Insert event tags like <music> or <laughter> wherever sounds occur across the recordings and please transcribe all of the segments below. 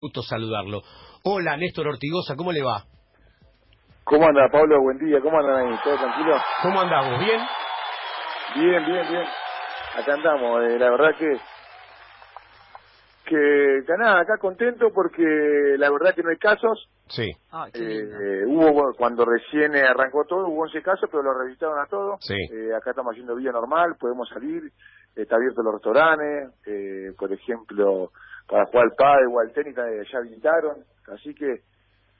gusto saludarlo. Hola, Néstor Ortigosa, ¿cómo le va? ¿Cómo anda, Pablo? Buen día, ¿cómo andan ahí? ¿Todo tranquilo? ¿Cómo andamos? ¿Bien? Bien, bien, bien. Acá andamos, eh, la verdad que, que, que nada, acá contento porque la verdad que no hay casos. Sí, Ay, qué lindo. Eh, hubo, cuando recién eh, arrancó todo, hubo 11 casos, pero lo revisaron a todos. Sí. Eh, acá estamos haciendo vida normal, podemos salir, está abierto los restaurantes, eh, por ejemplo, para jugar al pádel o al tenis ya habilitaron, así que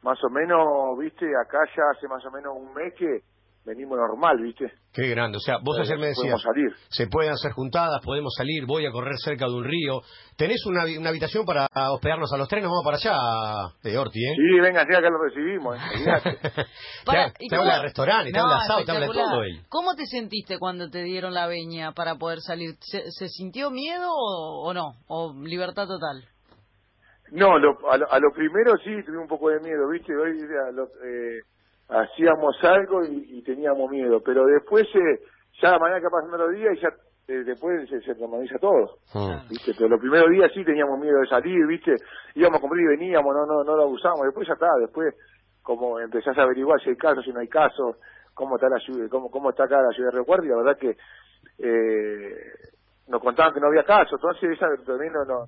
más o menos, viste, acá ya hace más o menos un mes que venimos normal, viste. qué grande. O sea, vos Eh, ayer me decías, podemos salir. se pueden hacer juntadas, podemos salir, voy a correr cerca de un río. ¿Tenés una, habi- una habitación para hospedarnos a los tres? Nos vamos para allá, de Orti, ¿eh? Sí, venga, sí, acá lo recibimos, eh. <laughs> Para- te ¿y te cómo- habla de restaurantes, te No, habla de asado, te habla de todo él. ¿Cómo te sentiste cuando te dieron la veña para poder salir? ¿Se, se sintió miedo o, o no? ¿O libertad total? No, lo- a, lo, a lo primero sí tuve un poco de miedo, ¿viste? Hoy a lo- eh, hacíamos algo y, y teníamos miedo, pero después eh, ya la manera que pasan los días y ya eh, después se, se normaliza todo, Mm. ¿viste? Pero los primeros días sí teníamos miedo de salir, ¿viste? Íbamos a comprar y veníamos, no no no lo abusamos, después ya está, después como empezás a averiguar si hay casos, si no hay casos, cómo está la ciudad, cómo, cómo está acá la ciudad de Río Cuarto, y la verdad que eh, nos contaban que no había casos, entonces esa también no, no, no,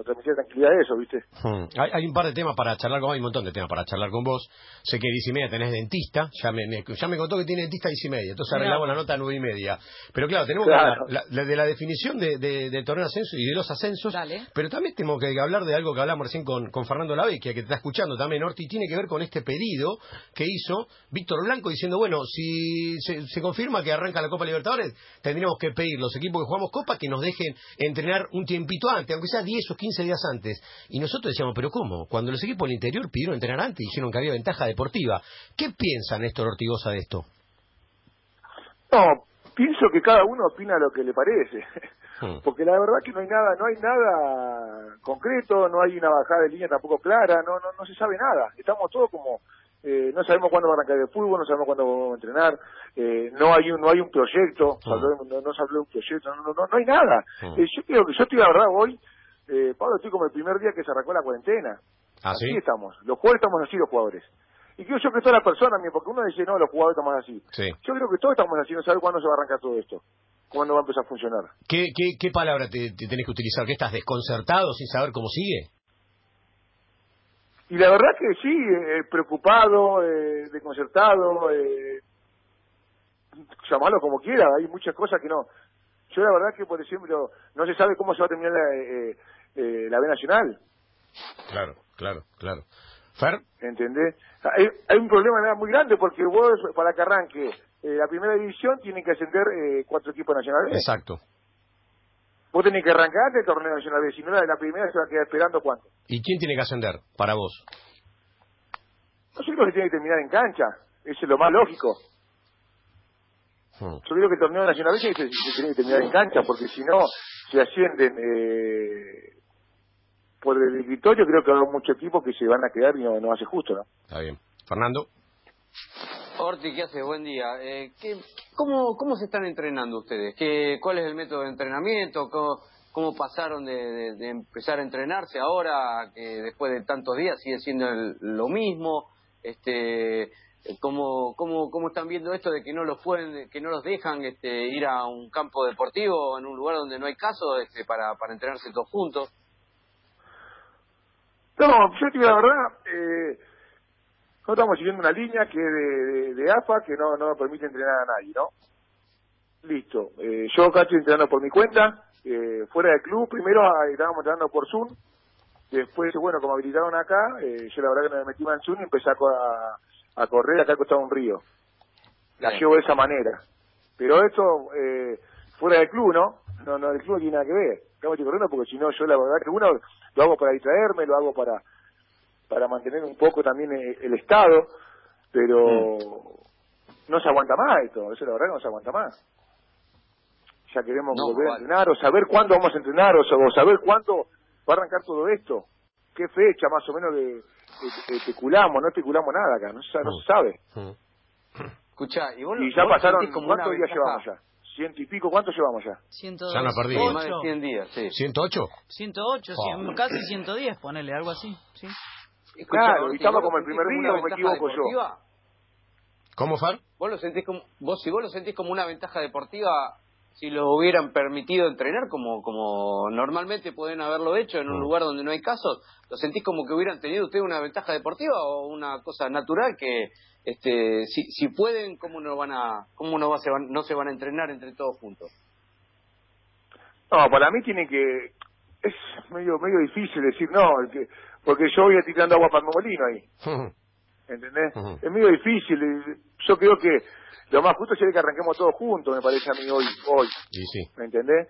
nos transmitía tranquilidad eso, ¿viste? Hmm. Hay, hay un par de temas para charlar con hay un montón de temas para charlar con vos. Sé que a 10 y media tenés dentista, ya me, me- ya me contó que tiene dentista a 10 y media, entonces Mirá. arreglamos la nota a 9 y media. Pero claro, tenemos Claro. que hablar la- de la definición de, de- del torneo de ascenso y de los ascensos, Dale. pero también tenemos que hablar de algo que hablamos recién con, con Fernando Lavecchia, que te está escuchando también, Orti, tiene que ver con este pedido que hizo Víctor Blanco diciendo, bueno, si se, se confirma que arranca la Copa Libertadores, tendríamos que pedir los equipos que jugamos Copa que nos dejen entrenar un tiempito antes, aunque sea 10 o 15 días antes. Y nosotros decíamos, pero ¿cómo? Cuando los equipos del interior pidieron entrenar antes, dijeron que había ventaja deportiva. ¿Qué piensa Néstor Ortigosa de esto? No, pienso que cada uno opina lo que le parece. Hmm. <laughs> Porque la verdad que no hay nada, no hay nada concreto, no hay una bajada de línea tampoco clara, no, no, no se sabe nada. Estamos todos como, eh, no sabemos cuándo va a arrancar el fútbol, no sabemos cuándo vamos a entrenar, eh, no hay un, no hay un proyecto, no, no, no se habló de un proyecto, no, no, no, no hay nada. Hmm. Eh, yo creo que yo estoy la verdad hoy, eh, Pablo, estoy como el primer día que se arrancó la cuarentena. ¿Ah, sí? Así estamos, los jugadores estamos así los jugadores. Y creo yo que todas las personas, porque uno dice, no, los jugadores estamos así. Sí. Yo creo que todos estamos así, no saber cuándo se va a arrancar todo esto, cuándo va a empezar a funcionar. ¿Qué, qué, qué palabra te, te tenés que utilizar? ¿Que estás desconcertado sin saber cómo sigue? Y la verdad que sí, eh, preocupado, eh, desconcertado, eh, llamarlo como quiera, hay muchas cosas que no. Yo la verdad que, por ejemplo, no se sabe cómo se va a terminar la, eh, eh, la B Nacional, Claro, claro, claro. Fer, ¿entendés? Hay, hay un problema muy grande porque vos, para que arranque eh, la primera división, tienen que ascender eh, cuatro equipos nacionales. exacto. Vos tenés que arrancar antes del torneo nacional B, si no la de la primera se va a quedar esperando cuánto. ¿Y quién tiene que ascender para vos? No sé que tiene que terminar en cancha, eso es lo más lógico. Hmm. Yo creo que el torneo nacional se, se tiene que terminar en cancha, porque si no, se ascienden eh, por el escritorio, creo que hay muchos equipos que se van a quedar y no, no hace justo, ¿no? Está bien. Fernando. Orti, ¿qué haces? Buen día. Eh, ¿qué, cómo, ¿Cómo se están entrenando ustedes? ¿Qué, ¿Cuál es el método de entrenamiento? ¿Cómo, cómo pasaron de, de- de empezar a entrenarse ahora que después de tantos días sigue siendo el- lo mismo? Este, ¿cómo, cómo, ¿Cómo están viendo esto de que no los pueden, que no los dejan este, ir a un campo deportivo en un lugar donde no hay caso este, para, para entrenarse todos juntos? No, yo te digo la verdad, eh, no estamos siguiendo una línea que de, de, de AFA que no, no permite entrenar a nadie, ¿no? Listo. Eh, yo acá estoy entrenando por mi cuenta, eh, fuera del club, primero ah, estábamos entrenando por Zoom, después, bueno, como habilitaron acá, eh, yo la verdad que me metí más en Zoom y empecé a, a, correr acá al costado de un río. La llevo de esa manera. Pero esto, eh, fuera del club, ¿no? No, no, el club no tiene nada que ver. Estamos corriendo porque si no, yo la verdad que uno lo hago para distraerme, lo hago para para mantener un poco también el, el estado, pero no se aguanta más esto, eso la verdad que no se aguanta más. Ya queremos No, volver a entrenar, o saber cuándo vamos a entrenar, o, sa- o saber cuándo va a arrancar todo esto. ¿Qué fecha más o menos de, de- de- especulamos? No especulamos nada acá, no se, no se sabe. Hmm. Escuchá, y vos, Y ya vos pasaron, ¿cuántos días llevamos ya? Ciento y pico, ¿cuánto llevamos ya? 102. Ya no ha perdido. Más de 100 días, sí. ¿108? 108, Oh. cien- casi 110, ponele, algo así. ¿sí? Claro, y estamos ¿vos como el primer día, como ¿o me equivoco yo? ¿Cómo, Far? ¿Vos lo sentís como, vos, si vos lo sentís como una ventaja deportiva, si lo hubieran permitido entrenar como, como normalmente pueden haberlo hecho en un Mm. lugar donde no hay casos, ¿lo sentís como que hubieran tenido ustedes una ventaja deportiva o una cosa natural que, este, si, si pueden, cómo no van a, cómo no, va, se van, no se van a entrenar entre todos juntos? No, para mí tiene que... Es medio medio difícil decir no, porque yo voy a tirando agua para el molino ahí, <laughs> ¿entendés? Es medio difícil. eh, Yo creo que lo más justo sería que arranquemos todos juntos, me parece a mí hoy. hoy sí. ¿Me entendés?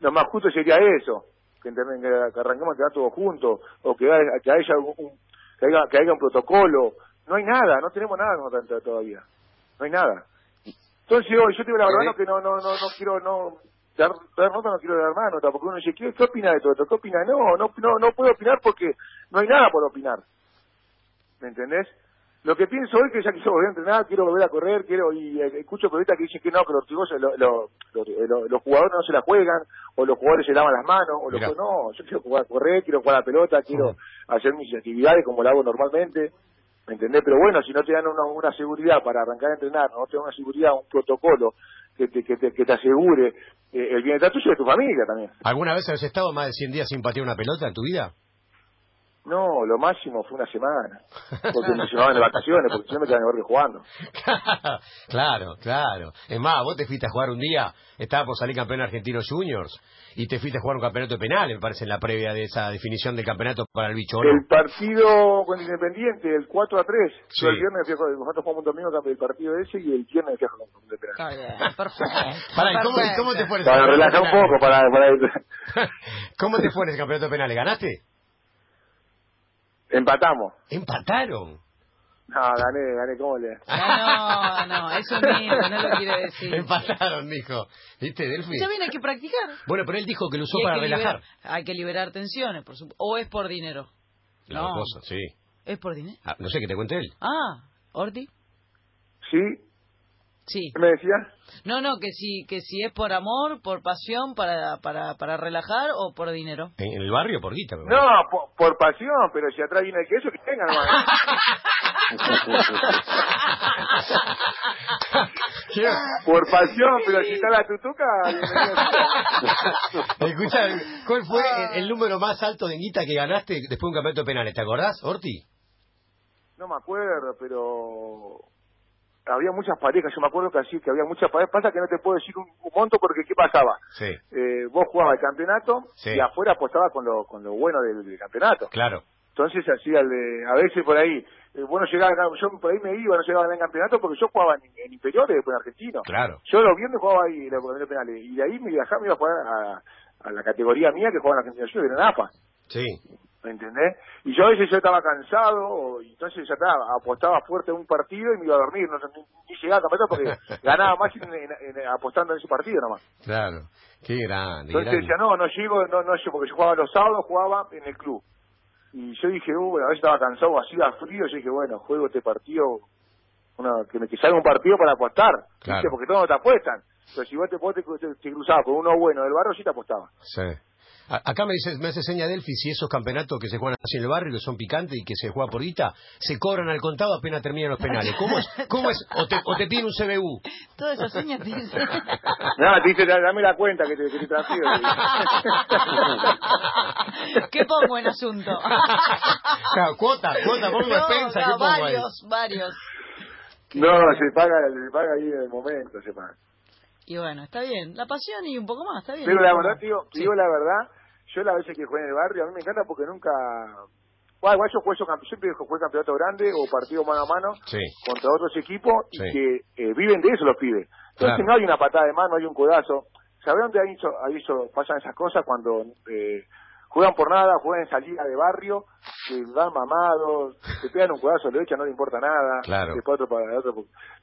Lo más justo sería eso, que, que, que arranquemos a quedar todos juntos, o que, haya- que haya un, que, haya, que haya un protocolo. No hay nada, no tenemos nada nosotros todavía. No hay nada. Entonces hoy, yo te digo la verdad, no, que no, no, no, no quiero, no, dar, dar nota no quiero dar nota, porque uno dice, ¿qué, qué opina de todo esto? ¿Qué opina? No, no, no, no puedo opinar porque no hay nada por opinar. ¿Me entendés? Lo que pienso hoy que ya quiero volver a entrenar, quiero volver a correr, quiero y eh, escucho periodistas que dicen que no, que los ortigosos, lo- lo- lo- lo- los jugadores no se la juegan, o los jugadores se lavan las manos, o los Mirá. no, yo quiero jugar a correr, quiero jugar a la pelota, quiero hacer mis actividades como lo hago normalmente, ¿me entendés? Pero bueno, si no te dan una, una seguridad para arrancar a entrenar, no te dan una seguridad, un protocolo que te, que te, que te asegure eh, el bienestar tuyo y de tu familia también. ¿Alguna vez has estado más de 100 días sin patear una pelota en tu vida? No, lo máximo fue una semana, porque me llevaban de vacaciones, porque si no me quedaban en el barrio jugando. <laughs> claro, claro. Es más, vos te fuiste a jugar un día, estaba por salir campeón argentino juniors, y te fuiste a jugar un campeonato de penal, me parece, en la previa de esa definición del campeonato para el bicho. El partido con Independiente, el 4 a 3. Sí. Yo el viernes fui a jugar- nosotros jugamos un domingo del partido ese y el viernes fui a jugar con de penal. Está bien, perfecto. Pará, ¿y cómo, te fue Para relajar un poco, para, para... <laughs> ¿Cómo te fue en ese campeonato de penales? ¿Ganaste? Empatamos. Empataron. No, gané, gané, ¿cómo le? No, no, eso <laughs> mismo, no lo quiere decir. Empataron, dijo. ¿Viste, Delphi? Ya bien, hay que practicar. Bueno, pero él dijo que lo usó para que relajar. liberar- hay que liberar tensiones, por supuesto. O es por dinero. Las No. dos cosas, sí. ¿Es por dinero? Ah, no sé, que te cuente él. Ah, ¿Orti? ¿Sí? Sí. ¿Qué me decía? No, no, que si, que si es por amor, por pasión, para, para, para relajar o por dinero. ¿En, el barrio por guita? No, por, por pasión, pero si atrás viene el queso, que tenga nomás. <laughs> por pasión, pero si está la tutuca. <laughs> Escucha, ¿cuál fue el, el número más alto de guita que ganaste después de un campeonato de penales? ¿Te acordás, Orti? No me acuerdo, pero había muchas parejas, yo me acuerdo que así, que había muchas parejas, pasa que no te puedo decir un, un monto porque ¿qué pasaba? Sí, Eh, vos jugabas el campeonato Sí. y afuera apostabas con lo, con lo bueno del, del campeonato. claro. Entonces hacía de, a veces por ahí, eh, bueno, llegaba, yo por ahí me iba, no llegaba a ganar el campeonato porque yo jugaba en, en inferiores después en argentino. Claro. Yo los viernes jugaba ahí en los penales y de ahí me viajaba, me iba a jugar a, a la categoría mía que jugaba en Argentina era en AFA. Sí. ¿Me entendés? Y yo a veces yo estaba cansado, y entonces ya estaba, apostaba fuerte en un partido y me iba a dormir, no, ni, ni llegaba a campeonato porque <laughs> ganaba más en- en- en- apostando en ese partido nomás. Claro. Qué grande. Entonces grande. decía, no, no llego, no, no llego, porque yo jugaba los sábados, jugaba en el club. Y yo dije, uh, a veces estaba cansado, hacía frío, yo dije, bueno, juego este partido, una, que me que salga un partido para apostar, Claro. porque todos te apuestan. Pero si vos te, vos te, te- te cruzabas con uno bueno del barrio, sí te apostaba. Sí. A- Acá me dice, me hace seña Delphi si esos campeonatos que se juegan así en el barrio, que son picantes y que se juega por guita, se cobran al contado apenas terminan los penales. ¿Cómo es? <laughs> ¿Cómo es? ¿O te, o te piden un CBU? Todas esas señas te dicen. <laughs> Te dice, dame la cuenta que te, que te transfiero. <laughs> ¿Qué pongo en asunto? Claro, cuota, cuota, pongo No, expensa, no, ¿qué pongo ahí? varios, varios. no, se paga, se paga ahí en el momento, se paga. Y bueno, está bien. La pasión y un poco más, está bien. Pero la verdad, tío, Sí. digo la verdad, yo las veces que jugué en el barrio, a mí me encanta porque nunca... Bueno, igual yo jugué, campe- siempre jugué campeonato grande o partido mano a mano Sí. contra otros equipos y que eh, viven de eso los pibes. Entonces Claro. no hay una patada de mano, hay un codazo. ¿Sabés dónde hay eso, hay eso, pasan esas cosas cuando eh, juegan por nada, juegan en salida de barrio, que van mamados, te pegan un codazo, le echan, no le importa nada. Claro. Después otro para otro.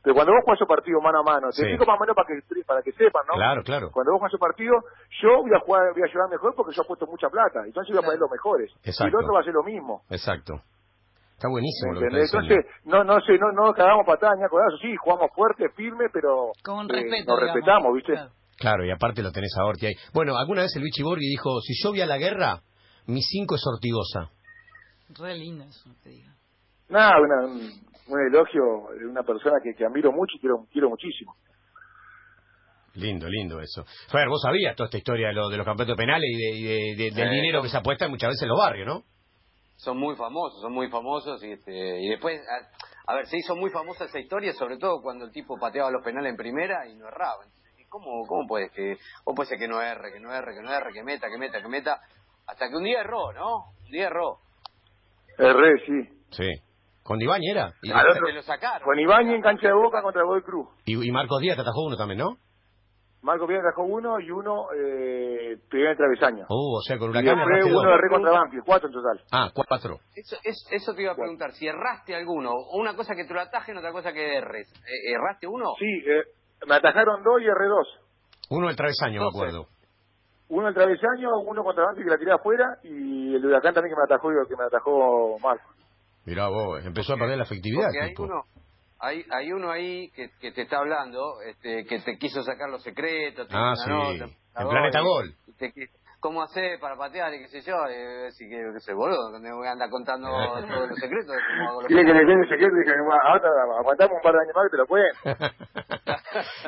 Pero cuando vos jugás esos partidos mano a mano, te Sí. explico más o menos para que, para que sepan, ¿no? Claro, claro. Cuando vos jugás esos partidos, yo voy a jugar, voy a mejor porque yo he puesto mucha plata, entonces voy a poner los mejores. Y el Exacto. otro va a hacer lo mismo. Exacto. Está buenísimo ¿Me lo que está. Entonces, no, no sé, no, no cagamos patadas ni a codazos, sí, jugamos fuerte, firme, pero Con eh, respeto. nos digamos. respetamos, ¿viste? Claro. Claro, y aparte lo tenés a Orti ahí. Bueno, alguna vez el Vichy Borghi dijo, si yo voy a la guerra, mi cinco es Ortigosa. Re lindo eso que diga. Nada, una- un, un elogio de una persona que, que admiro mucho y quiero, quiero muchísimo. Lindo, lindo eso. Fer, vos sabías toda esta historia de, lo- de los campeonatos penales y, de, y de- de- del dinero que se apuesta muchas veces en los barrios, ¿no? Son muy famosos, son muy famosos y, este, y después, a, a ver, se hizo muy famosa esa historia, sobre todo cuando el tipo pateaba los penales en primera y no erraba. ¿Y ¿Cómo, cómo puedes que, cómo puede ser que no erre, que no erre, que no erre, que meta, que meta, que meta? Hasta que un día erró, ¿no? Un día erró. Erré, sí. Sí. Con Dibañi era. Y, Al otro- lo sacaron. Con Ibañez en cancha de Boca contra Godoy Cruz. y- y Marcos Díaz te atajó uno también, ¿no? Marco Pérez trajo uno y uno eh, pegó en el travesaño. Uh, o sea, con Huracán erraste uno re contra Banfield, cuatro en total. Ah, cuatro. Eso, es- eso te iba a preguntar, si erraste alguno, una cosa que te lo atajen, otra cosa que erres. Eh, ¿Erraste uno? Sí, eh, me atajaron dos y erré dos. Uno del travesaño, me acuerdo. Uno el travesaño, uno contra Banfield que la tiré afuera y el de Huracán también que me atajó que me atajó Marco. Mirá vos, empezó a perder la efectividad el hay uno, hay, hay uno ahí que, que te está hablando, este, que te quiso sacar los secretos. te Ah, sí. nota, En Planeta Gol. y te qui- ¿Cómo hacer para patear y qué sé yo? Y, si que, qué sé, boludo, que me voy a andar contando <laughs> todos los secretos. de cómo hago los Quiere que le el secreto y dije, ahora aguantamos un par de años más que te lo pueden.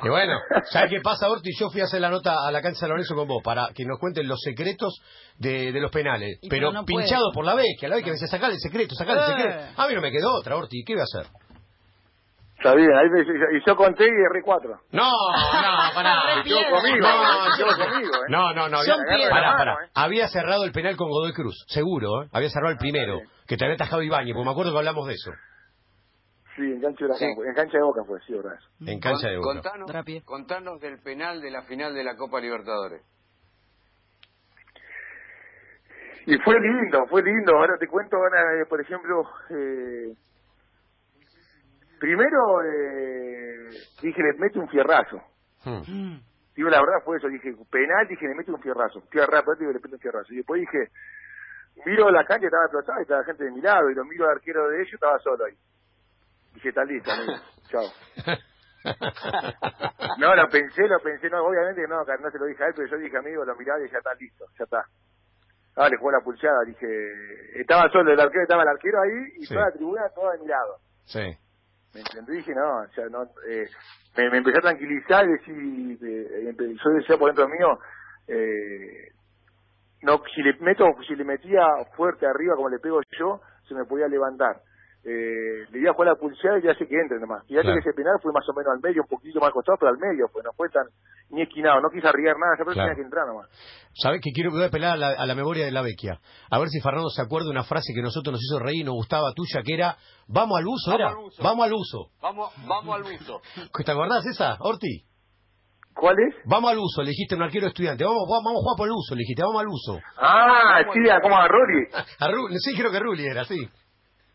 <laughs> y bueno, ¿sabes qué pasa, Orti? Yo fui a hacer la nota a la cancha de Lorenzo con vos para que nos cuenten los secretos de, de los penales. Y pero no puede. pinchado por la vecchia, la vecchia me decía, sacar el secreto, sacar el Eh. secreto. A mí no me quedó otra, Orti, ¿qué iba a hacer? Está bien, ahí me, y yo conté y erré cuatro. No, no, pará. <laughs> Yo conmigo, No, yo no. conmigo, ¿eh? No, no, no. Había, pará, Mano, pará. ¿eh? Había cerrado el penal con Godoy Cruz, seguro, ¿eh? Había cerrado el primero, sí. que te había atajado Ibañez, porque me acuerdo que hablamos de eso. Sí, en cancha de Sí. en cancha de Boca fue, sí, verdad. En cancha de Boca. Contanos, contanos del penal de la final de la Copa Libertadores. Y fue lindo, fue lindo. Ahora te cuento, ahora, eh, por ejemplo, eh, primero eh, dije, le mete un fierrazo. Hmm. Mm. Digo, la verdad fue eso. Dije, penal, dije, le mete un fierrazo. Fierrazo, digo, le mete un fierrazo. Y después dije, miro la cancha, estaba y estaba gente de mi lado, y lo miro al arquero de ellos, estaba solo ahí. Dije, está listo, amigo. Chao. <laughs> No, lo pensé, lo pensé, no, obviamente no, no se lo dije a él, pero yo dije, amigo, lo miraba y ya está listo, ya está. Ah, le jugó la pulsada, dije, estaba solo el arquero, estaba el arquero ahí y Sí. toda la tribuna toda de mi lado. Sí. ¿Me entendí? Dije, no, o sea, no, eh, me, me empecé a tranquilizar y decir, eh, empe- yo decía por dentro mío, eh, no, si le meto, si le metía fuerte arriba como le pego yo, se me podía levantar. Eh, le di a jugar la pulsada y ya sé que entre nomás. Fíjate Claro. que ese penal fue más o menos al medio, un poquito más costado, pero al medio, pues no fue tan ni esquinado, no quise arriesgar nada, persona Claro. tenía que entrar nomás. ¿Sabes que quiero que voy a apelar a la, a la memoria de la vecchia? A ver si Fernando se acuerda de una frase que a nosotros nos hizo reír y nos gustaba tuya, que era, vamos al uso, Vamos era, al uso. vamos al uso. Vamos, vamos al uso. <laughs> ¿Te acordás esa, Orti? ¿Cuál es? Vamos al uso, le dijiste a un arquero estudiante, vamos, vamos, vamos a jugar por el uso, le dijiste, vamos al uso. Ah, sí, a- como a Rory. <laughs> A Ru- sí, creo que Rulli era, sí.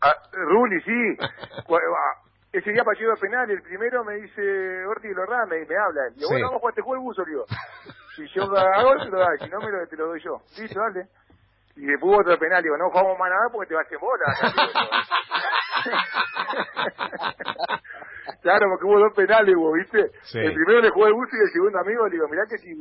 Ah, Rulli, sí. <laughs> Ah, Ese día para llevar penal, el primero me dice Orti lo me, me habla. Y digo, Sí. bueno, vamos a jugar este juego el buzo, le digo. Si yo hago, te lo da, si no, me lo, te lo doy yo. Listo, dale. Y después hubo otro penal, digo, no jugamos más nada porque te vas en bola. <laughs> claro, porque hubo dos penales, hubo, ¿viste? Sí. El primero le jugó el buzo y el segundo amigo, le digo, mirá que si,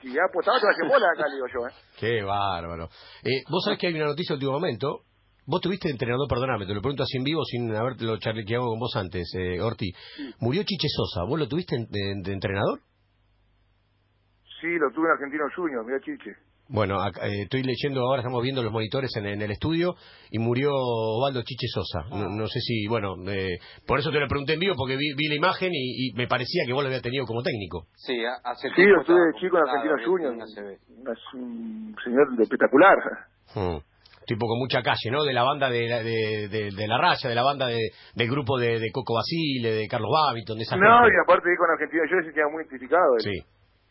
si ya apostaba te vas en bola acá, le digo yo, ¿eh? Qué bárbaro. Eh, Vos sabés que hay una noticia de último momento. Vos tuviste entrenador, perdóname, te lo pregunto así en vivo sin haberlo charlequeado con vos antes, eh, Orti. Murió Chiche Sosa, ¿vos lo tuviste en- de, de entrenador? Sí, lo tuve en Argentino Junior, mirá Chiche. Bueno, acá, eh, estoy leyendo ahora, estamos viendo los monitores en, en el estudio y murió Osvaldo Chiche Sosa. No, no sé si, bueno, eh, por eso te lo pregunté en vivo porque vi, vi la imagen y, y me parecía que vos lo habías tenido como técnico. Sí, ha- hace Sí, tiempo lo tuve de chico en Argentino Junior. en ACB. Es un señor espectacular. Hmm. Tipo con mucha calle, ¿no? De la banda de, la- de, de- de la raya, de la banda de, del grupo de, de Coco Basile, de Carlos Babiton, de esa No, gente. y aparte de con Argentina yo se queda muy identificado. el Sí,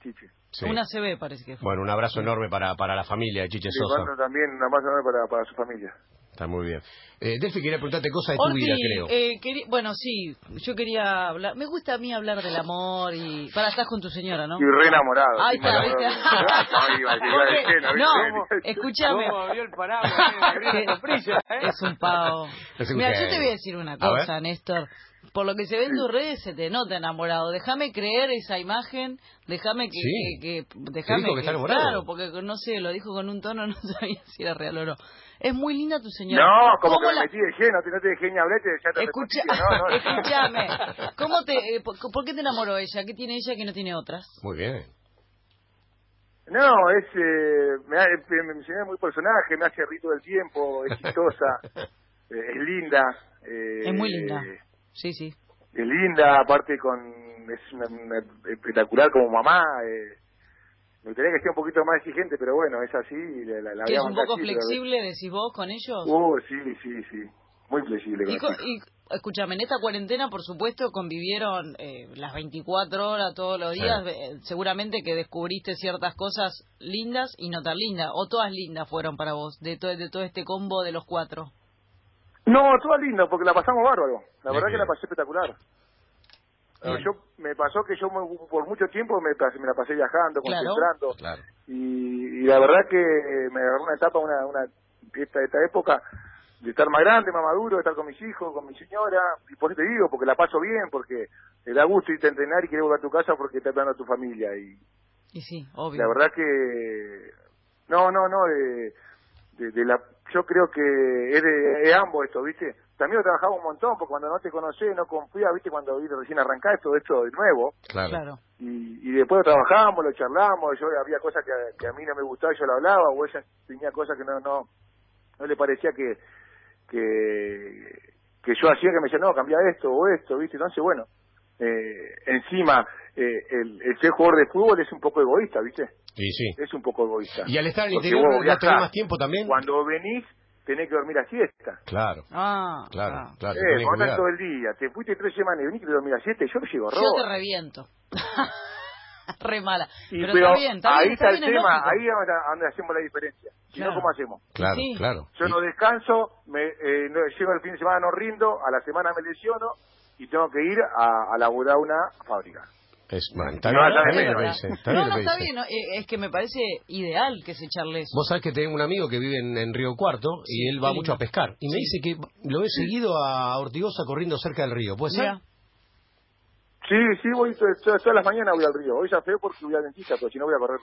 Chiche. sí. Una CB parece que fue. Bueno, un abrazo enorme para, para la familia de Chiche Sosa. también una más enorme para, para su familia. Está muy bien. Eh, Delphi quería preguntarte cosas de tu vida, creo. eh, querí- bueno, sí, yo quería hablar. Me gusta a mí hablar del amor y. Para, estás con tu señora, ¿no? Estoy re enamorado. Ahí está, enamorado. <laughs> ¿viste? Iba a decir, iba a decir, Porque- no, escúchame. <laughs> Eh. Es un pavo. Mira, yo te voy a decir una cosa, Néstor. Por lo que se ve en tus redes se te nota enamorado. Déjame creer esa imagen, déjame que... Sí. que, que- déjame dijo que está enamorado. Claro, porque no sé, lo dijo con un tono, <laughs> no sabía si era real o no. Es muy linda tu señora. No, como ¿Cómo que me la- metí de lleno, no te dejé ni hablar, te- ya te Escucha, no, no. <laughs> escúchame. ¿Cómo te, eh, por, por qué te enamoró ella? ¿Qué tiene ella que no tiene otras? Muy bien. No, es, eh, me, ha- me, me enseñó muy personaje, me hace reír todo el tiempo, es chistosa, <laughs> eh, es linda. eh, Es muy linda. Sí, sí. Es linda, aparte con es una, una espectacular como mamá. Eh, me gustaría que sea un poquito más exigente, pero bueno, es así. La, la, la Que es un poco así, pero- flexible, decís vos, con ellos. Uh, sí, sí, sí. Muy flexible. con Y, la co- chica. y, escúchame, en esta cuarentena, por supuesto, convivieron eh, las 24 horas todos los Sí. días. eh, seguramente que descubriste ciertas cosas lindas y no tan lindas, o todas lindas fueron para vos, de, to- de todo este combo de los cuatro. No, todo lindo, porque la pasamos bárbaro. La verdad que la pasé espectacular. Bien. Yo Me pasó que yo por mucho tiempo me, me la pasé viajando, Claro. concentrando. Claro. Y, y la verdad que me agarró una etapa, una, una esta, esta época de estar más grande, más maduro, de estar con mis hijos, con mi señora. Y por eso te digo, porque la paso bien, porque te da gusto irte a entrenar y querer volver a tu casa porque estás esperando a tu familia. Y Y sí, obvio. la verdad que... No, no, no, de, de, de la, yo creo que es de, es ambos esto, ¿viste? También lo trabajaba un montón, porque cuando no te conocés, no confías, ¿viste? Cuando viste recién arrancás todo esto de nuevo, Claro. Claro. y, y después lo trabajamos, lo charlamos, yo había cosas que, a- que a mí no me gustaban, yo lo hablaba, o ella tenía cosas que no no no le parecía que que, que yo hacía que me decía, no, cambia esto o esto, ¿viste? Entonces, bueno, eh, encima, eh, el, el ser jugador de fútbol es un poco egoísta, ¿viste? Y sí. Es un poco egoísta. Y al estar en el Porque interior, vos ¿no tenés más tiempo también? Cuando venís, tenés que dormir a siesta. Claro, Ah, claro, ah. claro. Eh, que todo el día, te fuiste tres semanas y venís que dormir a siesta y yo me llego Yo robo. te reviento. <laughs> Re mala. Y pero, pero está bien, está ahí bien, está el bien, tema, lógico. ahí es donde, donde hacemos la diferencia. Si Claro. no, ¿cómo hacemos? Claro, Sí. claro. Yo no descanso, me, eh, no- llego el fin de semana, no rindo, a la semana me lesiono y tengo que ir a, a laburar una fábrica. Es, bueno, está No, bien, está está bien, bien lo que ¿verdad? dice. Está no, bien lo no, que está dice. bien. no, Es que me parece ideal que se charle eso. Vos sabés que tengo un amigo que vive en, en Río Cuarto y Sí, él va mucho a pescar. Y me dice que lo he seguido a Ortigosa corriendo cerca del río. ¿Puede ser? Sí, sí, voy to- to- todas, las mañanas voy al río. Hoy ya feo porque voy al dentista, pero si no voy a correr.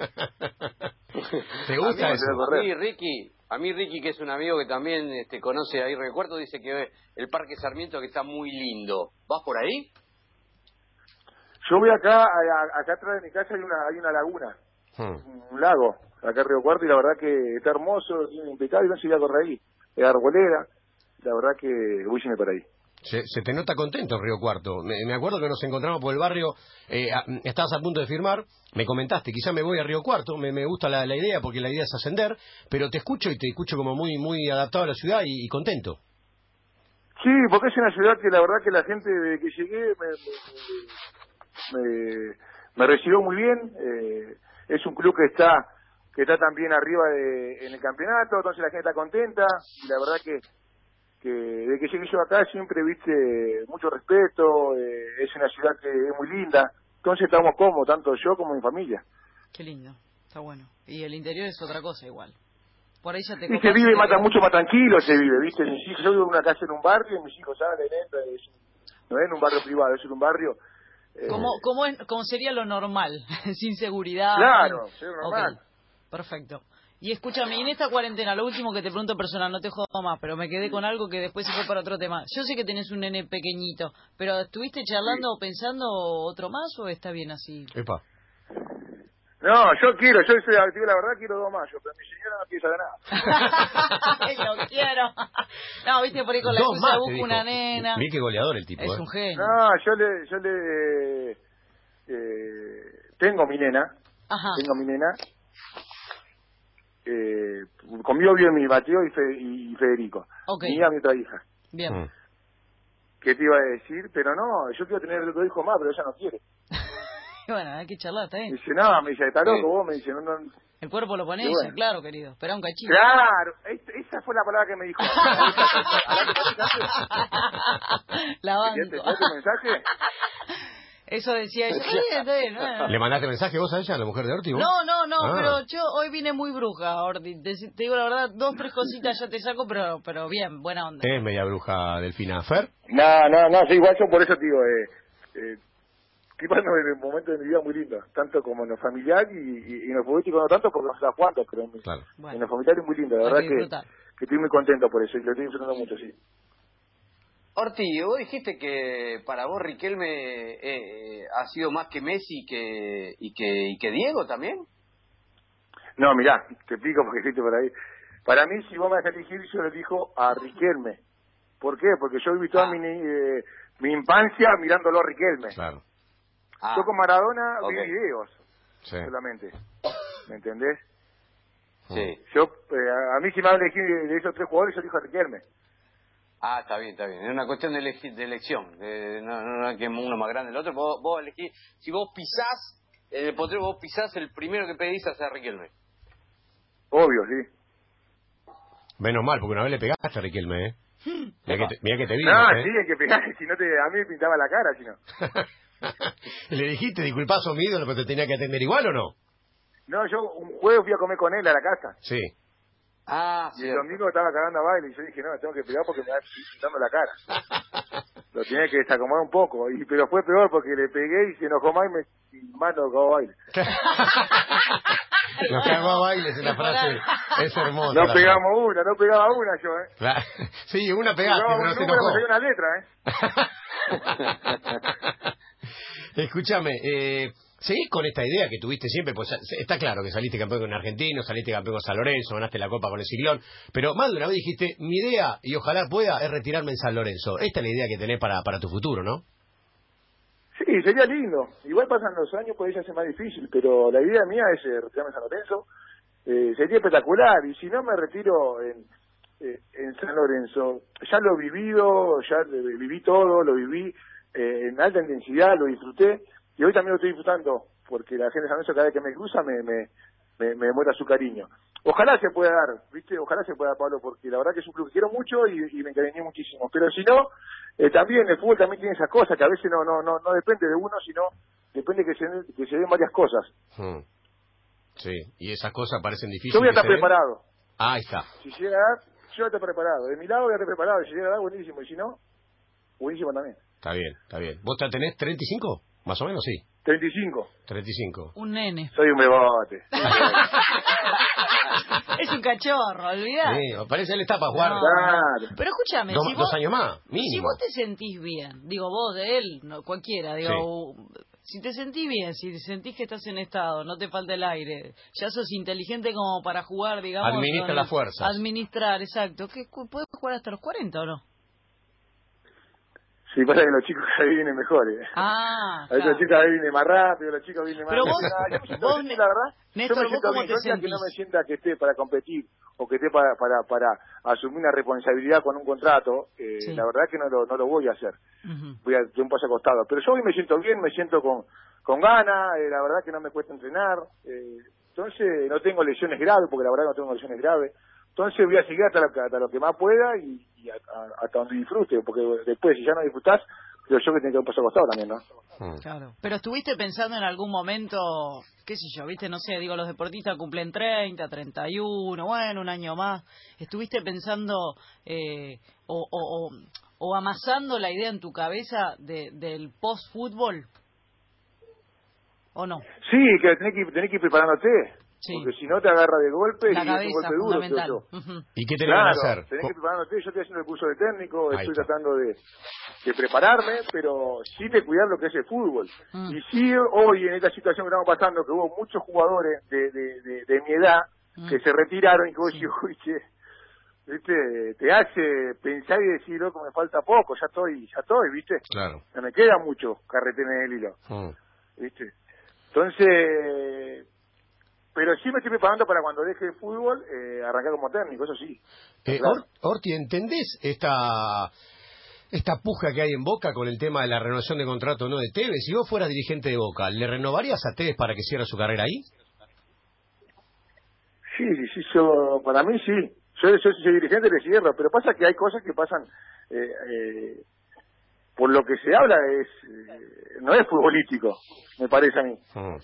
<laughs> ¿Te gusta A mí eso? A mí, Ricky, a mí Ricky, que es un amigo que también este, conoce ahí Río Cuarto, dice que el Parque Sarmiento que está muy lindo. ¿Vas por ahí? Yo voy acá, a- acá atrás de mi casa hay una, hay una laguna, Hmm. un lago, acá en Río Cuarto, y la verdad que está hermoso, tiene impecable, y no se voy a correr ahí. Es arboleda, la verdad que a para ahí. Se, se te nota contento en Río Cuarto. Me, me acuerdo que nos encontramos por el barrio, eh, a- estabas a punto de firmar, me comentaste, quizá me voy a Río Cuarto, me, me gusta la, la idea porque la idea es ascender, pero te escucho y te escucho como muy muy adaptado a la ciudad y, y contento. Sí, porque es una ciudad que la verdad que la gente desde que llegué me, me, me- recibió muy bien. eh, es un club que está que está también arriba de- en el campeonato, entonces la gente está contenta. Y la verdad que, que desde que llegué yo acá siempre viste mucho respeto. eh, es una ciudad que es muy linda. Entonces estamos cómodos, tanto yo como mi familia. qué lindo. Está bueno. Y el interior es otra cosa igual. Por ahí ya te Y se vive quedas. mucho más tranquilo, se vive, ¿viste? Mis hijos, yo vivo en una casa en un barrio y mis hijos salen, entran, no es en un barrio privado, es en un barrio... eh, Como, como, es- como sería lo normal, <laughs> sin seguridad. Claro, sin- sí, normal. Perfecto. Y escúchame, y en esta cuarentena, lo último que te pregunto personal, no te jodo más, pero me quedé con algo que después se fue para otro tema. Yo sé que tenés un nene pequeñito, pero ¿estuviste charlando o pensando otro más o está bien así? Epa. No, yo quiero, yo soy, te digo la verdad, quiero dos mayos, pero mi señora no quiere nada. <laughs> lo quiero. No, viste, por ahí con la Dos más, dijo. una nena. Mirá qué goleador el tipo, Es ¿eh? un genio. No, yo le, yo le, eh, tengo mi nena, Ajá. tengo mi nena, eh, conmigo vive mi Mateo y, Fe- y Federico, Ok. mi hija, mi otra hija. Bien. Mm. ¿Qué te iba a decir? Pero no, yo quiero tener otro hijo más, pero ella no quiere. <laughs> <laughs> Bueno, hay que charlar, está Me bien. dice, no, me dice, está Sí. loco vos, me dice, no, no, El cuerpo lo pone ella, bueno. claro, querido. Espera un cachito. Claro, es- esa fue la palabra que me dijo. <laughs> La banco. ¿Entendiste el mensaje? Eso decía ella. Bien, está bien, no, no. ¿Le mandaste mensaje vos a ella, a la mujer de Orti? vos? No, no, no, Ah. pero yo hoy vine muy bruja, Orti. Te, te digo la verdad, dos, tres cositas ya te saco, pero pero bien, buena onda. Es media bruja Delfina. ¿Fer? No, no, no, sí, igual yo por eso te digo, eh, eh, en un momento de mi vida muy lindo, tanto como en lo familiar y, y, y en lo futbolístico no tanto porque no sé a cuánto, pero en, mi- Claro. Bueno. en lo familiar es muy lindo, la Hay verdad que que, estoy muy contento por eso y lo estoy disfrutando mucho, sí. Orti, vos dijiste que para vos Riquelme eh, ha sido más que Messi que, y, que, y que Diego también. No, mirá, te explico porque dijiste por ahí. Para mí, si vos me vas a elegir, yo le elijo a Riquelme. ¿Por qué? Porque yo viví toda Ah. mi, eh, mi infancia mirándolo a Riquelme. Claro. Ah, Yo con Maradona vi ok. videos Sí. solamente. ¿Me entendés? sí. Yo, eh, a mí si me van a elegir de, de esos tres jugadores, yo elijo a Riquelme. Ah, está bien, está bien. Es una cuestión de, de elección. De, no, no, que uno más grande el otro. Vos, vos elegís, si vos pisás, en el potrero vos pisás, el primero que pedís a ser Riquelme. Obvio, sí. Menos mal, porque una vez le pegaste a Riquelme, ¿eh? Mira que, te, mirá que te vimos, No, ¿eh? sí, hay que pegar, <laughs> si no te, a mí me pintaba la cara, si no. <laughs> <laughs> ¿Le dijiste, disculpa, sos mi ídolo, pero te tenía que atender igual o no? No, yo un jueves fui a comer con él a la casa. Sí. Ah, Y el domingo estaba cagando a baile y yo dije, no, tengo que pegar porque me va pintando la cara. <laughs> Lo tenía que desacomodar un poco, y pero fue peor porque le pegué y se enojó más y me y más lo cagó a baile. <laughs> Nos cagó a bailes en la frase. Es hermosa. No pegamos una, no pegaba una yo, ¿eh? Sí, una pegaste, Pegaba pero un se enojó. una letra, ¿eh? Escúchame, eh, seguís con esta idea que tuviste siempre, pues está claro que saliste campeón con Argentino, saliste campeón con San Lorenzo, ganaste la Copa con el Ciclón, pero más de una vez dijiste, mi idea, y ojalá pueda, es retirarme en San Lorenzo. Esta es la idea que tenés para, para tu futuro, ¿no? Sí, sería lindo. Igual pasan los años, pues ya hace más difícil, pero la idea mía es eh, retirarme en San Lorenzo. Eh, sería espectacular, y si no me retiro en, eh, en San Lorenzo, ya lo he vivido, ya viví todo, lo viví eh, en alta intensidad, lo disfruté, y hoy también lo estoy disfrutando, porque la gente de San Lorenzo cada vez que me cruza me, me, me, me muestra su cariño. Ojalá se pueda dar, ¿viste? Ojalá se pueda, Pablo, porque la verdad que es un club que quiero mucho y, y me encariñé muchísimo. Pero si no, eh, también el fútbol también tiene esas cosas que a veces no no no, no depende de uno, sino depende que se, que se den varias cosas. Hmm. Sí, y esas cosas parecen difíciles. Yo voy a estar preparado. Ah, ahí está. Si llega a dar, yo voy a estar preparado. De mi lado voy a estar preparado. Si llega a dar, buenísimo. Y si no, buenísimo también. Está bien, está bien. ¿Vos te tenés 35? Más o menos, sí. 35. 35. Un nene. Soy un bebote. <laughs> Es un cachorro, olvidá. Sí, parece él está para jugar No. Claro. Pero escúchame, dos, si dos vos, años más, si mínimo. vos te sentís bien, digo vos de él, no, cualquiera, digo, si te sentís bien, si te sentís que estás en estado, no te falta el aire, ya sos inteligente como para jugar, digamos. Administra las fuerzas. Administrar, exacto. ¿Qué, cu- ¿Puedes jugar hasta los 40 o no? Sí, pasa que los chicos cada vez vienen mejores. Ah, A veces claro. los chicos cada vez vienen más rápido, los chicos vienen más Pero vos- yo me siento vos, la verdad. Néstor, yo me ¿vos siento bien. No que no me sienta que esté para competir o que esté para para para asumir una responsabilidad con un contrato. eh, Sí. La verdad que no lo, no lo voy a hacer. Ujú. Voy a dar un paso acostado. Pero yo hoy me siento bien, me siento con, con ganas. eh, la verdad que no me cuesta entrenar. eh, entonces no tengo lesiones graves, porque la verdad no tengo lesiones graves. Entonces voy a seguir hasta lo, que- hasta lo que más pueda y, y a- a- hasta donde disfrute, porque después si ya no disfrutás, creo yo que tiene que paso acostado también, ¿no? Hmm. Claro. Pero estuviste pensando en algún momento, qué sé yo, viste, no sé, digo, los deportistas cumplen 30, 31, bueno, un año más. ¿Estuviste pensando eh, o, o, o, o amasando la idea en tu cabeza de, del post-fútbol? ¿O no? Sí, que tenés que, tenés que ir preparándote. Sí. Porque si no te agarra de golpe La y es un cabeza, golpe duro, creo yo. ¿Y qué tenés Claro, que hacer? tenés que preparándote. Yo estoy haciendo el curso de técnico, Ahí estoy está. tratando de, de prepararme, pero sí de cuidar lo que es el fútbol. Mm. Y sí, hoy en esta situación que estamos pasando, que hubo muchos jugadores de, de, de, de mi edad Mm. que se retiraron y que vos Sí. decís, uy, che, ¿viste? te hace pensar y decir, loco, me falta poco, ya estoy, ya estoy, ¿viste? Claro. No me queda mucho carretera en el hilo. Hmm. ¿viste? Entonces, pero sí me estoy preparando para cuando deje el fútbol, eh, arrancar como técnico, eso sí. Eh, Claro. Orti, ¿entendés esta esta puja que hay en Boca con el tema de la renovación de contrato no de Tevez? Si vos fueras dirigente de Boca, ¿le renovarías a Tevez para que cierre su carrera ahí? Sí, sí, sí, yo, para mí sí. Yo, yo soy dirigente le cierro, pero pasa que hay cosas que pasan, eh, eh, por lo que se habla es, eh, no es futbolístico, me parece a mí. Mm,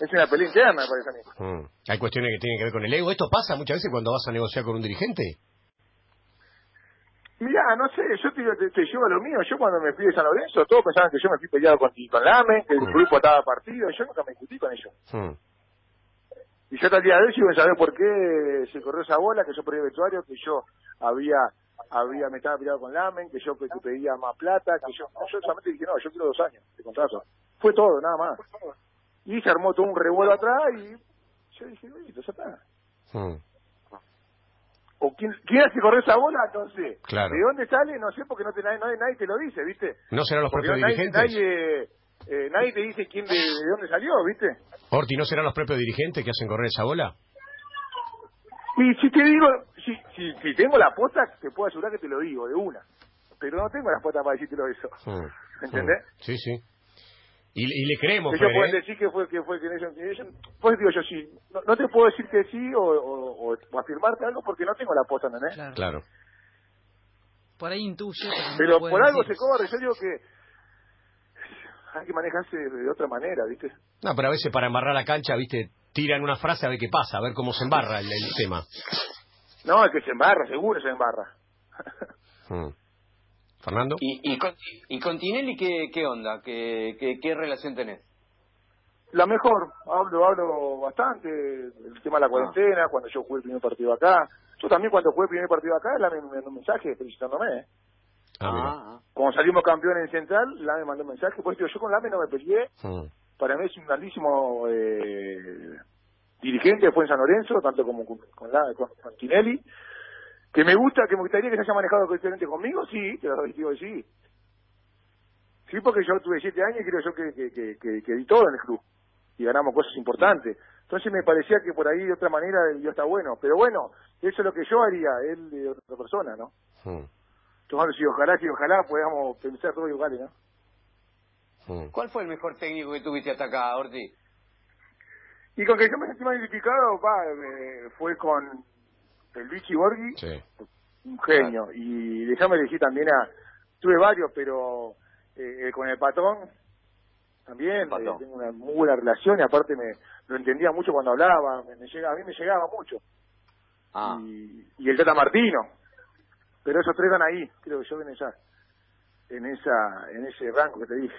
Es una pelea interna, me parece a mí. mm. Hay cuestiones que tienen que ver con el ego. ¿Esto pasa muchas veces cuando vas a negociar con un dirigente? Mirá, no sé, yo te, te, te llevo a lo mío. Yo cuando me fui de San Lorenzo, todos pensaban que yo me fui peleado con, con Lame, que el Mm. grupo estaba partido. Yo nunca me discutí con ellos. Mm, Y yo hasta el día de hoy sigo saber por qué se corrió esa bola, que yo perdí el vestuario, que yo había había me estaba peleado con Lamen, que yo que pedía más plata, que yo, no, yo solamente dije, no, yo quiero dos años de contrato. Fue todo, nada más. Y se armó todo un revuelo atrás y yo dije, listo, ya está. mm. O quién, quién hace correr esa bola, no sé. Claro. ¿De dónde sale? No sé, porque no te, nadie, nadie, te lo dice, ¿viste? ¿No serán los Porque propios nadie, dirigentes? nadie, eh, nadie te dice quién de, de dónde salió, ¿viste? Orti, ¿no serán los propios dirigentes que hacen correr esa bola? Y si te digo, si, si, si tengo la posta, te puedo asegurar que te lo digo, de una. Pero no tengo la posta para decírtelo eso. Mm, ¿Entendés? mm. Sí, sí. Y, y le creemos, Ellos Fer, pueden ¿eh? decir que fue que fue que ellos- pues digo yo sí, no, no te puedo decir que sí o, o, o- o afirmarte algo porque no tengo la posta, ¿entendés? Claro. Claro. Por ahí intuye. pero no por algo decir. se corre, yo digo que hay que manejarse de otra manera, ¿viste? No, pero a veces para embarrar la cancha, viste, tiran una frase a ver qué pasa, a ver cómo se embarra el, el tema. No, es que se embarra, seguro se embarra. Mm. ¿Fernando? ¿Y, y, con, y con Tinelli qué, qué onda? ¿Qué, qué, qué relación tenés? La mejor, hablo, hablo bastante, el tema de la cuarentena, cuando yo jugué el primer partido acá. Yo también cuando jugué el primer partido acá, la me mandó un mensaje felicitándome. ¿eh? Ah, mira. ah. Cuando salimos campeón en Central, la me mandó un mensaje, pues digo, yo con Lame no me peleé, Mm. para mí es un grandísimo eh, dirigente, fue en San Lorenzo, tanto como con, con, la- con- con Tinelli, que me gusta, que me gustaría que se haya manejado diferente conmigo, sí, te lo digo que sí. Sí, porque yo tuve siete años y creo yo que, que, que, que- que di todo en el club y ganamos cosas importantes. Entonces me parecía que por ahí de otra manera yo está bueno. Pero bueno, eso es lo que yo haría, él de otra persona, ¿no? Mm. Entonces, si ojalá, si ojalá podamos pensar todos iguales, ¿no? Mm. ¿Cuál fue el mejor técnico que tuviste hasta acá, Orti? Y con que yo me sentí más identificado, pa, eh, fue con el Vichy Borghi, Sí. un genio. Y déjame elegir también a, tuve varios, pero eh, con el patrón también, El Patón. eh, tengo una muy buena relación y aparte me lo entendía mucho cuando hablaba, me, me llega, a mí me llegaba mucho. Ah, Y, y el Tata Martino. Pero esos tres están ahí, creo que yo en esa, en esa, en ese rango que te dije.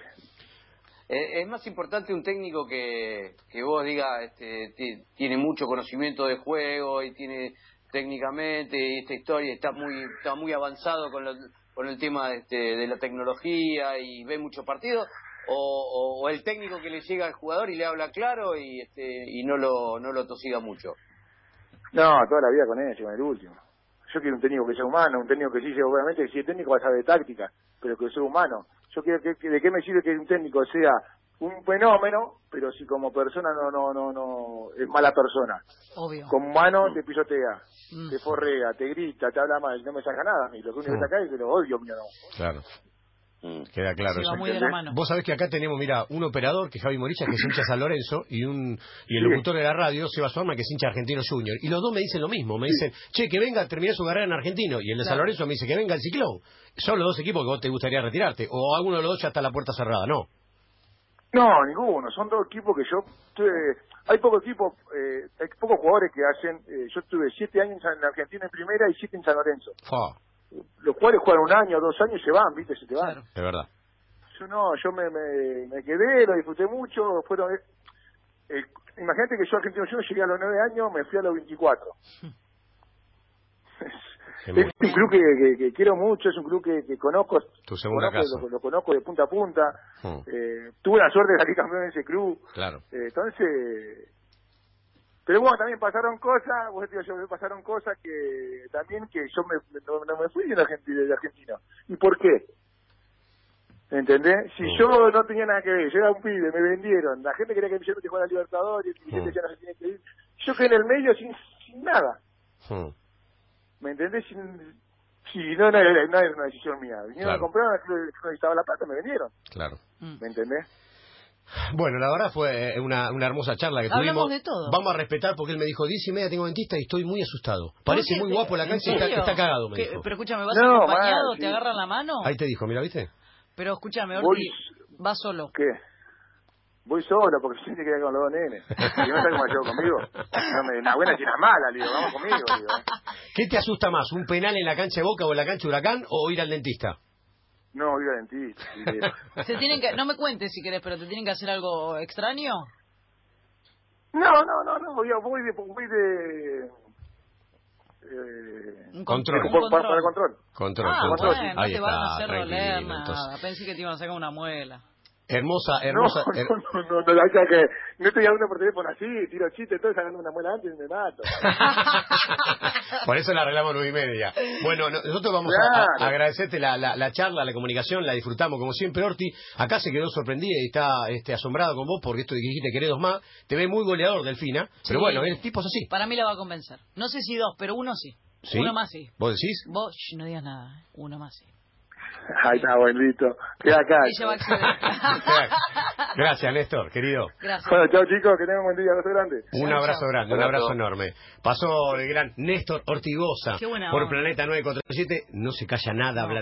Eh, es más importante un técnico que, que vos digas, este, ti- tiene mucho conocimiento de juego y tiene técnicamente esta historia está muy está muy avanzado con, lo- con el tema este, de la tecnología y ve muchos partidos o, el técnico que le llega al jugador y le habla claro y este y no lo no lo tosiga mucho. No, toda la vida con ese, con el último. Yo quiero un técnico que sea humano, un técnico que sí sea, obviamente, si es técnico va a saber táctica, pero que sea humano. Yo quiero que, que- de qué me sirve que un técnico sea un fenómeno, pero si como persona no, no, no, no, es mala persona. Obvio. Como humano te pisotea, Mm. te forrea, te grita, te habla mal, no me saca nada a mí. Lo que único que Mm. saca es que lo odio mío, no. Claro. Mm. Queda claro eso. va muy de la mano. Vos sabés que acá tenemos, mira, un operador que es Javi Moricha, que es hincha San Lorenzo, y un y el Sí. locutor de la radio, Seba Suarma, que es hincha Argentino Junior. Y los dos me dicen lo mismo. Me dicen, che, que venga, terminé su carrera en Argentino. Y el de San. Lorenzo me dice, que venga el Ciclón. Son los dos equipos que vos te gustaría retirarte. O alguno de los dos ya está la puerta cerrada, ¿no? No, ninguno. Son dos equipos que yo tuve. Hay pocos equipos, eh, hay pocos jugadores que hacen. eh, yo tuve siete años en Argentina en primera y siete en San Lorenzo. Los jugadores juegan un año, dos años y se van, ¿viste? Se te van. De verdad. Yo no, yo me, me, me quedé, lo disfruté mucho. Fueron. eh, eh, imagínate que yo Argentino yo llegué a los nueve años, me fui a los 24. <laughs> Es un club que, que- que quiero mucho, es un club que, que conozco. Tu segunda conozco, casa. Lo, lo conozco de punta a punta. Mm, Eh, tuve la suerte de salir campeón en ese club. claro. Eh, entonces, pero bueno, también pasaron cosas, vos decís, yo me pasaron cosas que también que yo me, no, no me fui de Argentina, de Argentina. ¿Y por qué? ¿Entendés? Si Mm. yo no tenía nada que ver, yo era un pibe, me vendieron, la gente quería que yo no te jugara a Libertadores, y Mm. decía no se tiene que ir. Yo quedé en el medio sin, sin nada, Mm, ¿me entendés? Sin, si no, no, era, no era una decisión mía. Vinieron Claro. a comprar, club necesitaba la plata, me vendieron, claro. Mm. ¿me entendés? Bueno, la verdad fue una, una hermosa charla que Hablamos tuvimos. de todo. Vamos a respetar porque él me dijo, diez y media tengo dentista y estoy muy asustado. Parece muy guapo la ¿En cancha y está, está cagado, me ¿Qué? dijo. Pero escúchame, ¿vas No, acompañado? mal, sí. ¿Te agarran la mano? Ahí te dijo, mira, ¿viste? Pero escúchame, Orti, vas solo. ¿Qué? Voy solo porque tiene que quedar con los dos nenes. Si no está como yo conmigo. No me, una buena china mala, le digo, vamos conmigo, digo. ¿Qué te asusta más, un penal en la cancha de Boca o en la cancha de Huracán o ir al dentista? No, voy al dentista. y <laughs> ¿Te tienen que, no me cuentes si querés, pero ¿te tienen que hacer algo extraño? No, no, no, no, voy, a- voy de... Voy de eh, Un Control. Un para, para el control. Control. Ah, control. bueno, no te van a hacer tranquilo, doler nada. entonces. Pensé que te iban a sacar una muela. Hermosa, No, hermosa. <laughs> no, her- no, no, no, o sea que no estoy hablando por teléfono así, tiro chistes, todo sacando una muela antes y me mato. <laughs> Por eso la arreglamos nueve y media. Bueno, no- nosotros vamos a- a, Claro. agradecerte la, la, la charla, la comunicación, la disfrutamos como siempre, Orti. Acá se quedó sorprendida y está este, asombrado con vos porque esto de que dijiste querés dos más. Te ve muy goleador, Delfina. Pero Sí. bueno, el tipo es así. Para mí la va a convencer. No sé si dos, pero uno sí. ¿Sí? Uno más sí. ¿Vos decís? Vos, no digas nada. Uno más sí. Ahí está, buen listo. Queda acá. Gracias, Néstor, querido. Gracias. Bueno, chao chicos, que tengan un buen día, abrazo grande. Un abrazo grande, un Abrazo. enorme. Pasó el gran Néstor Ortigosa Qué buena por. Planeta 947. No se calla nada, No.